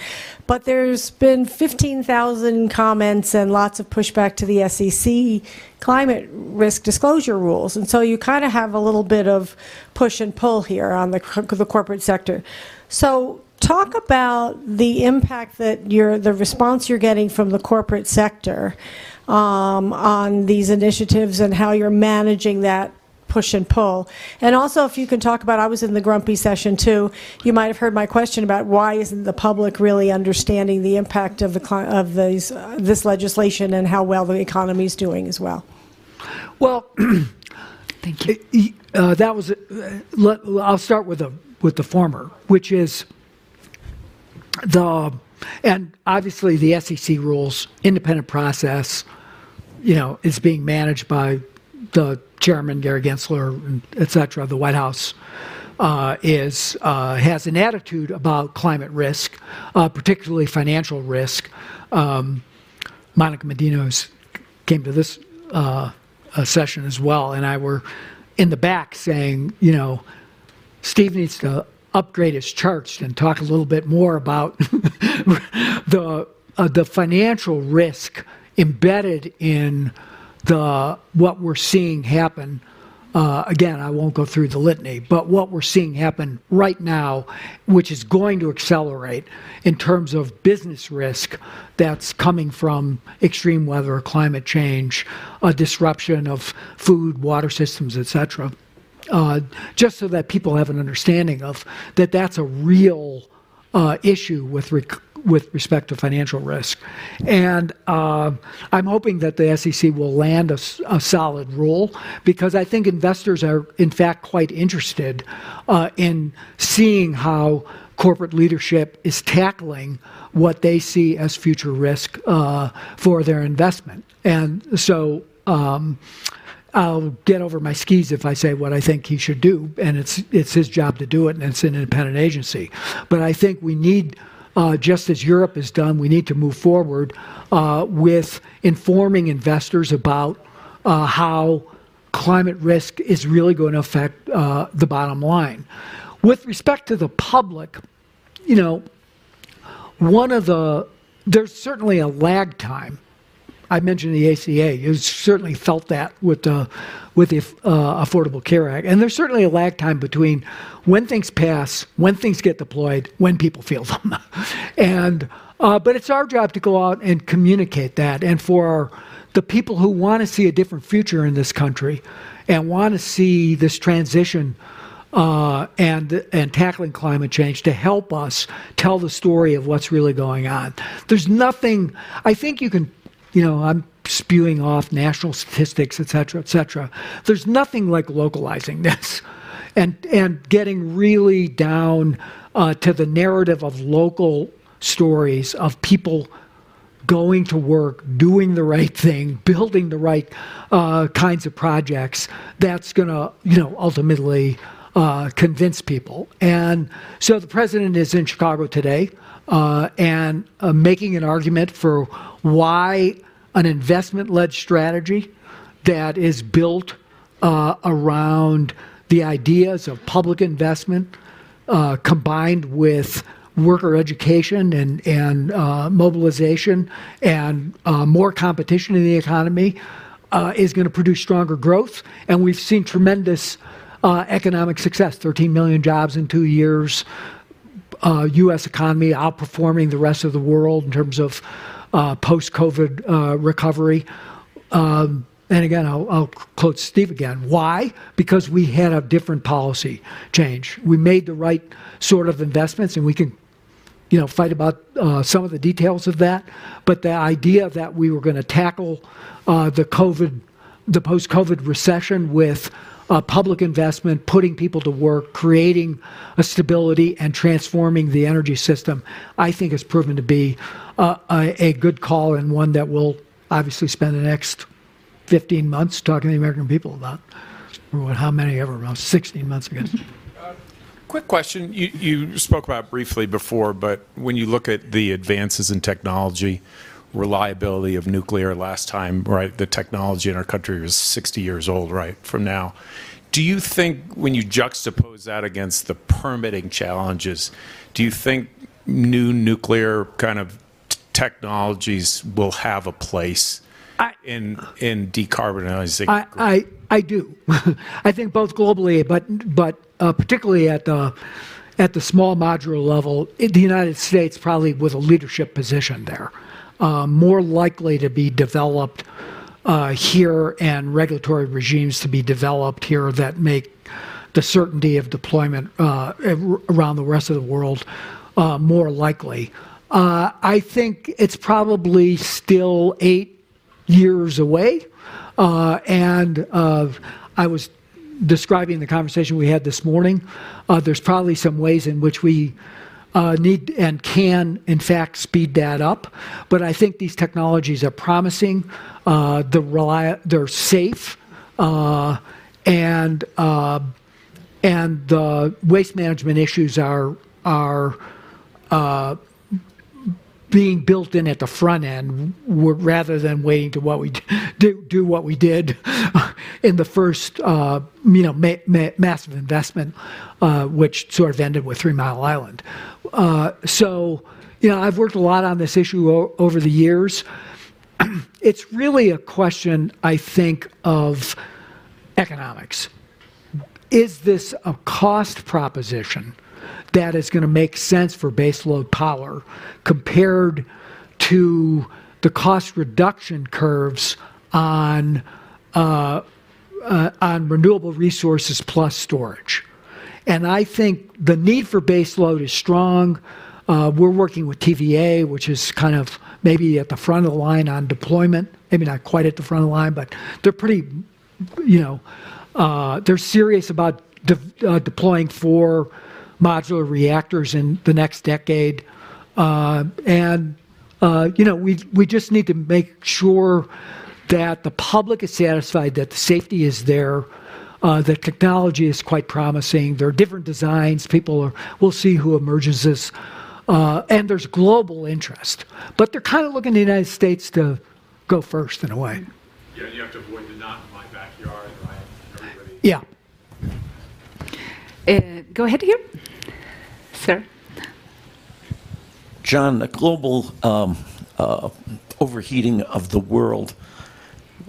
but there's been 15,000 comments and lots of pushback to the SEC climate risk disclosure rules, and so you kind of have a little bit of push and pull here on the the corporate sector. So talk about the impact that you're the response you're getting from the corporate sector um, on these initiatives and how you're managing that push and pull. And also, if you can talk about, I was in the grumpy session too. You might have heard my question about why isn't the public really understanding the impact of the of these uh, this legislation and how well the economy is doing as well. Well, [clears throat] thank you. Uh, that was. Uh, let, I'll start with the with the former, which is the and obviously the SEC rules, independent process, you know, is being managed by the chairman Gary Gensler, et cetera, the White House uh, is uh, has an attitude about climate risk, uh, particularly financial risk. Um, Monica Medina came to this uh, session as well, and I were in the back saying, you know, Steve needs to upgrade his charts and talk a little bit more about [laughs] the uh, the financial risk embedded in the what we're seeing happen. Uh, again, I won't go through the litany, but what we're seeing happen right now, which is going to accelerate in terms of business risk that's coming from extreme weather, climate change, a disruption of food, water systems, etc. Uh, just so that people have an understanding of that that's a real uh, issue with rec- with respect to financial risk. And uh, I'm hoping that the SEC will land a, a, solid rule because I think investors are, in fact, quite interested uh, in seeing how corporate leadership is tackling what they see as future risk uh, for their investment. And so, um, I'll get over my skis if I say what I think he should do, and it's it's his job to do it, and it's an independent agency. But I think we need uh, just as Europe has done, we need to move forward uh, with informing investors about uh, how climate risk is really going to affect uh, the bottom line. With respect to the public, you know, one of the, there's certainly a lag time I mentioned the ACA. You certainly felt that with the with the uh, Affordable Care Act, and there's certainly a lag time between when things pass, when things get deployed, when people feel them, [laughs] and uh, but it's our job to go out and communicate that, and for our, the people who want to see a different future in this country, and want to see this transition uh, and and tackling climate change to help us tell the story of what's really going on. There's nothing. I think you can, you know, I'm spewing off national statistics, et cetera, et cetera. There's nothing like localizing this, and and getting really down uh, to the narrative of local stories of people going to work, doing the right thing, building the right uh, kinds of projects, that's going to, you know, ultimately uh, convince people. And so the president is in Chicago today uh, and uh, making an argument for why an investment led strategy that is built uh, around the ideas of public investment uh, combined with worker education and, and uh, mobilization and uh, more competition in the economy is going to produce stronger growth. And we've seen tremendous uh, economic success 13 million jobs in two years, U.S. Uh, economy outperforming the rest of the world in terms of uh, post COVID recovery. Um, and again, I'll, I'll, quote Steve again. Why? Because we had a different policy change. We made the right sort of investments, and we can you know, fight about uh, some of the details of that. But the idea that we were going to tackle uh, the COVID, the post-COVID recession with uh, public investment, putting people to work, creating a stability, and transforming the energy system, I think has proven to be uh, a, a, good call and one that we'll obviously spend the next 15 months talking to the American people about. Or how many ever, 16 months, I guess. Quick question. You, you spoke about briefly before, but when you look at the advances in technology, reliability of nuclear last time, right, the technology in our country was 60 years old, right, from now. Do you think when you juxtapose that against the permitting challenges, do you think new nuclear kind of technologies will have a place I, in in decarbonizing? I, I, I do. [laughs] I think both globally, but but uh, particularly at the at the small modular level, the United States probably with a leadership position there, uh, more likely to be developed uh, here and regulatory regimes to be developed here that make the certainty of deployment uh, around the rest of the world uh, more likely. Uh, I think it's probably still eight years away, and I was describing the conversation we had this morning, uh, there's probably some ways in which we uh, need and can, in fact, speed that up. But I think these technologies are promising. Uh, they're safe, uh, and uh, and the waste management issues are are uh, being built in at the front end rather than waiting to what we do, do what we did [laughs] in the first uh, you know ma- ma- massive investment, uh, which sort of ended with Three Mile Island. Uh, so you know I've worked a lot on this issue o- over the years. [clears throat] it's really a question, I think, of economics. Is this a cost proposition? That is going to make sense for baseload power compared to the cost reduction curves on uh, uh, on renewable resources plus storage. And I think the need for baseload is strong. Uh, we're working with TVA, which is kind of maybe at the front of the line on deployment. Maybe not quite at the front of the line, but they're pretty, you know, uh, they're serious about de- uh, deploying four modular reactors in the next decade. Uh, and, uh, you know, we, we just need to make sure that the public is satisfied that the safety is there. Uh, the technology is quite promising. There are different designs. People are, we'll see who emerges as, uh, and there's global interest. But they're kind of looking to the United States to go first in a way. Yeah, you have to avoid the not in my backyard, right? Everybody. Yeah. Uh, go ahead here. Sir? John, the global um, uh, overheating of the world,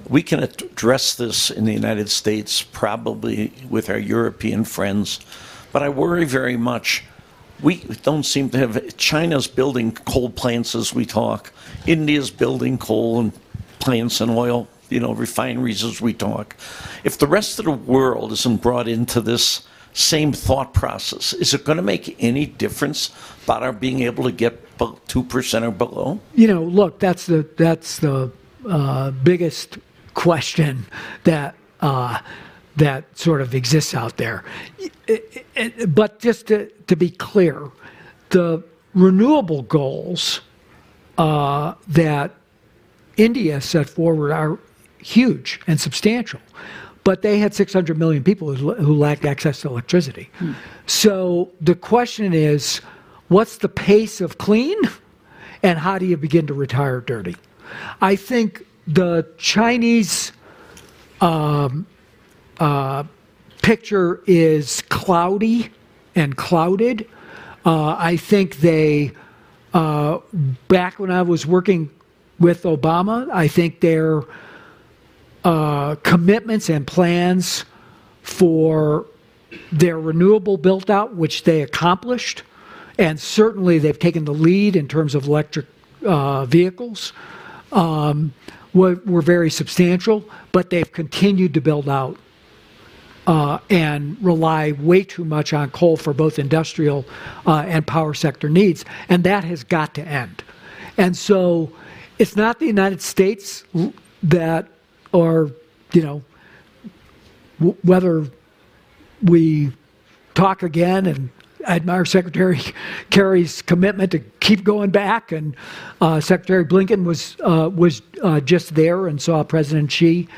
we can address this in the United States, probably with our European friends, but I worry very much. We don't seem to have. China's building coal plants as we talk. India's building coal and plants and oil, you know, refineries as we talk. If the rest of the world isn't brought into this same thought process. Is it going to make any difference about our being able to get two percent or below? You know, look, that's the that's the uh, biggest question that uh, that sort of exists out there. It, it, but just to, to be clear, the renewable goals uh, that India set forward are huge and substantial. But they had 600 million people who, who lacked access to electricity. Hmm. So the question is what's the pace of clean and how do you begin to retire dirty? I think the Chinese um, uh, picture is cloudy and clouded. Uh, I think they, uh, back when I was working with Obama, I think their uh, commitments and plans for their renewable built out, which they accomplished, and certainly they've taken the lead in terms of electric uh, vehicles. Um, were, were very substantial, but they've continued to build out uh, and rely way too much on coal for both industrial uh, and power sector needs, and that has got to end. And so, it's not the United States that, or you know, w- whether we talk again and I admire Secretary [laughs] Kerry's commitment to keep going back, and uh, Secretary Blinken was uh, was uh, just there and saw President Xi.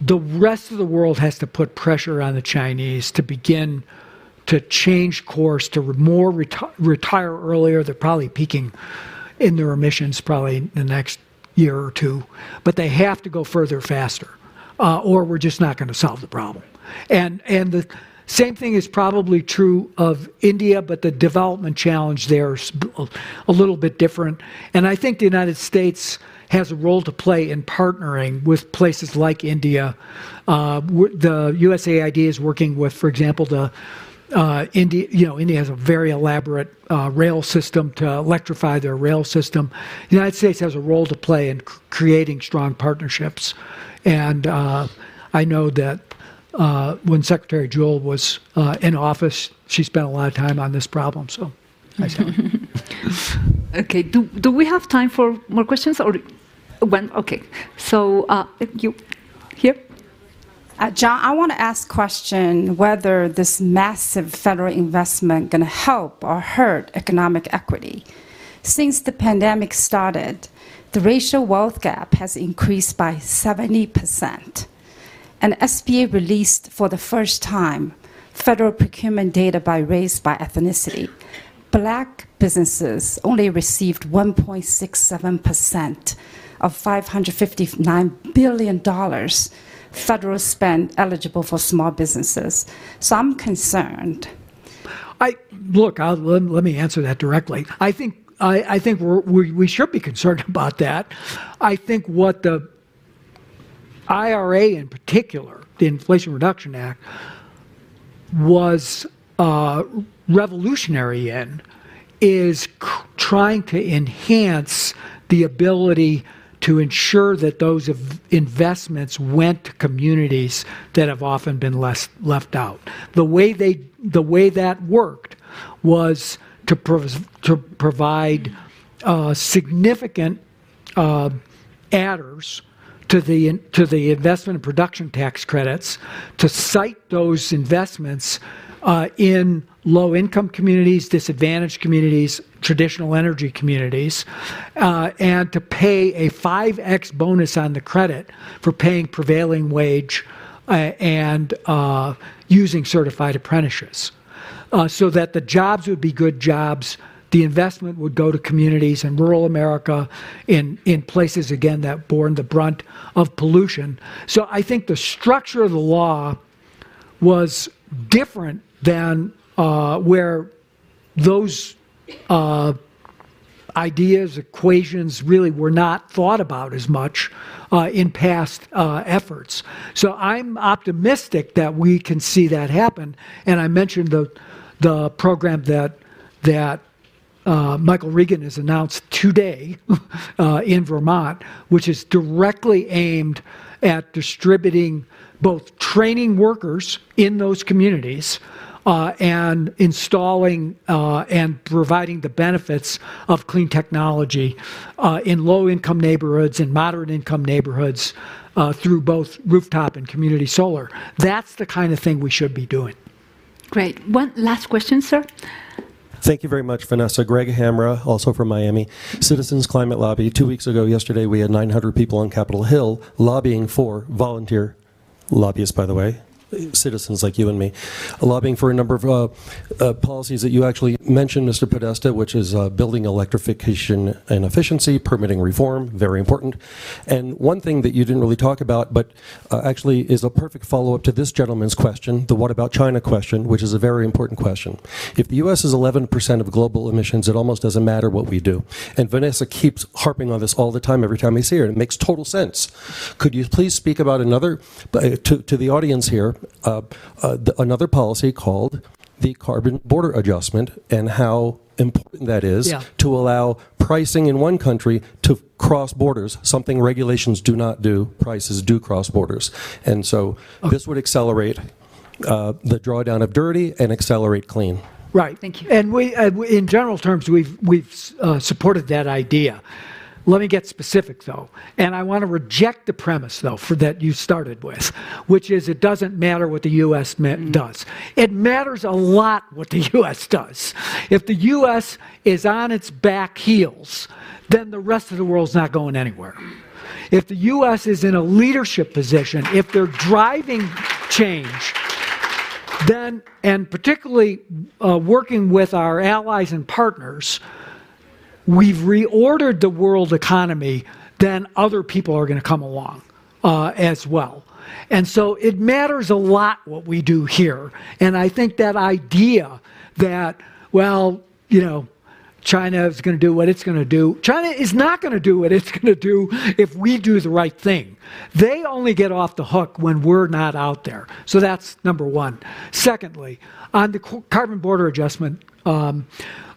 The rest of the world has to put pressure on the Chinese to begin to change course to more reti- retire earlier. They're probably peaking in their emissions probably in the next year or two, but they have to go further faster, uh, or we're just not going to solve the problem. And and the same thing is probably true of India, but the development challenge there is a little bit different. And I think the United States has a role to play in partnering with places like India. Uh, the USAID is working with, for example, the uh, India, you know, India has a very elaborate uh, rail system to electrify their rail system. The United States has a role to play in creating strong partnerships, and uh, I know that uh, when Secretary Jewell was uh, in office, she spent a lot of time on this problem. So, [laughs] okay. Do do we have time for more questions or when? Okay. So uh, you here. Uh, John, I want to ask question whether this massive federal investment going to help or hurt economic equity. Since the pandemic started, the racial wealth gap has increased by 70 percent and SBA released for the first time federal procurement data by race by ethnicity. Black businesses only received 1.67% of $559 billion federal spend eligible for small businesses. So I'm concerned. I look. I'll, let, let me answer that directly. I think I, I think we we should be concerned [laughs] about that. I think what the IRA in particular, the Inflation Reduction Act, was uh, revolutionary in is trying to enhance the ability to ensure that those investments went to communities that have often been less left out. The way they the way that worked was to prov- to provide uh, significant uh, adders to the to the investment and production tax credits to cite those investments uh, in low income communities, disadvantaged communities, traditional energy communities, uh, and to pay a 5x bonus on the credit for paying prevailing wage uh, and uh, using certified apprentices. Uh, so that the jobs would be good jobs the investment would go to communities in rural America, in, in places, again, that borne the brunt of pollution. So I think the structure of the law was different than uh, where those uh, ideas, equations really were not thought about as much uh, in past uh, efforts. So I'm optimistic that we can see that happen. And I mentioned the the program that that uh, Michael Regan has announced today [laughs] uh, in Vermont, which is directly aimed at distributing both training workers in those communities uh, and installing uh, and providing the benefits of clean technology uh, in low income neighborhoods and moderate income neighborhoods uh, through both rooftop and community solar. That's the kind of thing we should be doing. Great. One last question, sir. Thank you very much, Vanessa. Greg Hamra, also from Miami. Citizens Climate Lobby. Two weeks ago, yesterday, we had 900 people on Capitol Hill lobbying for volunteer lobbyists, by the way, citizens like you and me, lobbying for a number of uh, uh, policies that you actually mentioned, Mr. Podesta, which is uh, building electrification and efficiency, permitting reform, very important. And one thing that you didn't really talk about, but uh, actually is a perfect follow up to this gentleman's question, the what about China question, which is a very important question. If the U.S. is 11% of global emissions, it almost doesn't matter what we do. And Vanessa keeps harping on this all the time, every time I see her. It makes total sense. Could you please speak about another, uh, to, to the audience here, uh, uh, another policy called the carbon border adjustment and how important that is Yeah. to allow pricing in one country to cross borders, something regulations do not do, prices do cross borders. And so this would accelerate uh, the drawdown of dirty and accelerate clean. Right. Thank you. And we, uh, in general terms, we've we've uh, supported that idea. Let me get specific though, and I want to reject the premise though for that you started with, which is it doesn't matter what the U.S. ma- does. It matters a lot what the [laughs] U.S. does. If the U.S. is on its back heels, then the rest of the world's not going anywhere. If the U.S. is in a leadership position, if they're driving change, then, and particularly uh, working with our allies and partners, we've reordered the world economy, then other people are going to come along uh, as well. And so it matters a lot what we do here. And I think that idea that, well, you know, China is going to do what it's going to do. China is not going to do what it's [laughs] going to do if we do the right thing. They only get off the hook when we're not out there. So that's number one. Secondly, on the carbon border adjustment, um,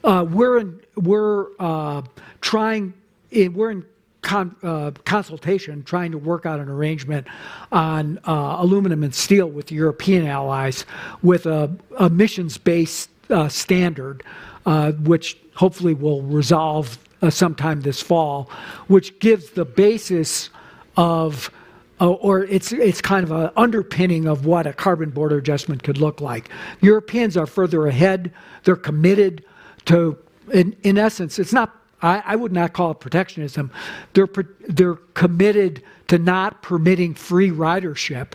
uh, we're in, we're uh, trying in, we're in con, uh, consultation trying to work out an arrangement on uh, aluminum and steel with the European allies with a emissions based uh, standard, uh, which hopefully will resolve sometime this fall, which gives the basis of or it's it's kind of an underpinning of what a carbon border adjustment could look like. Europeans are further ahead. They're committed to, in, in essence, it's not. I, I would not call it protectionism. They're they're committed to not permitting free ridership,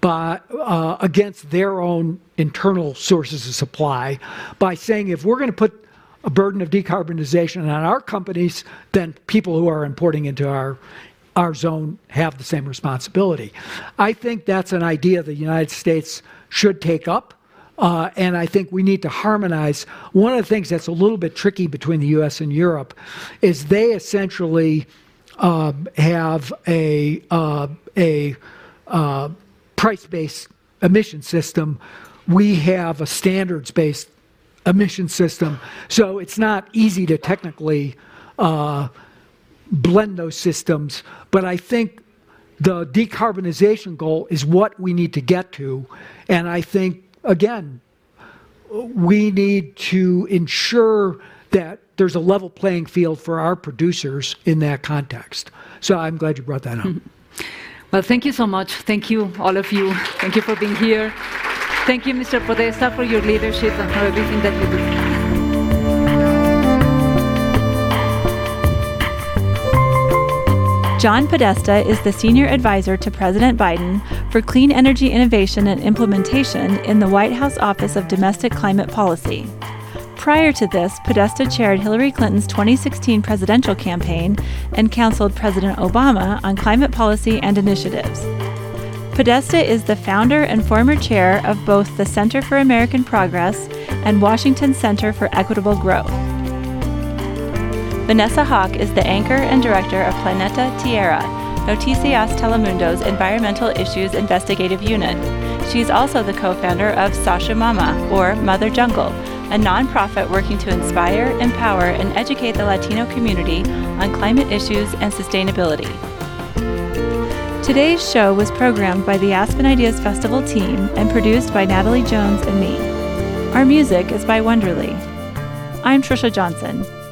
but uh, against their own internal sources of supply, by saying if we're going to put a burden of decarbonization on our companies, then people who are importing into our our zone have the same responsibility. I think that's an idea the United States should take up. Uh, and I think we need to harmonize. One of the things that's a little bit tricky between the U.S. and Europe is they essentially uh, have a uh, a uh, price-based emission system. We have a standards-based emission system, so it's not easy to technically uh, blend those systems. But I think the decarbonization goal is what we need to get to. And I think, again, we need to ensure that there's a level playing field for our producers in that context. So I'm glad you brought that up. Mm-hmm. Well, thank you so much. Thank you, all of you. Thank you for being here. Thank you, Mr. Podesta, for your leadership and for everything that you do. John Podesta is the senior advisor to President Biden for clean energy innovation and implementation in the White House Office of Domestic Climate Policy. Prior to this, Podesta chaired Hillary Clinton's 2016 presidential campaign and counseled President Obama on climate policy and initiatives. Podesta is the founder and former chair of both the Center for American Progress and Washington Center for Equitable Growth. Vanessa Hauc is the anchor and director of Planeta Tierra, Noticias Telemundo's environmental issues investigative unit. She is also the co founder of Sachamama, or Mother Jungle, a nonprofit working to inspire, empower, and educate the Latino community on climate issues and sustainability. Today's show was programmed by the Aspen Ideas Festival team and produced by Natalie Jones and me. Our music is by Wonderly. I'm Trisha Johnson.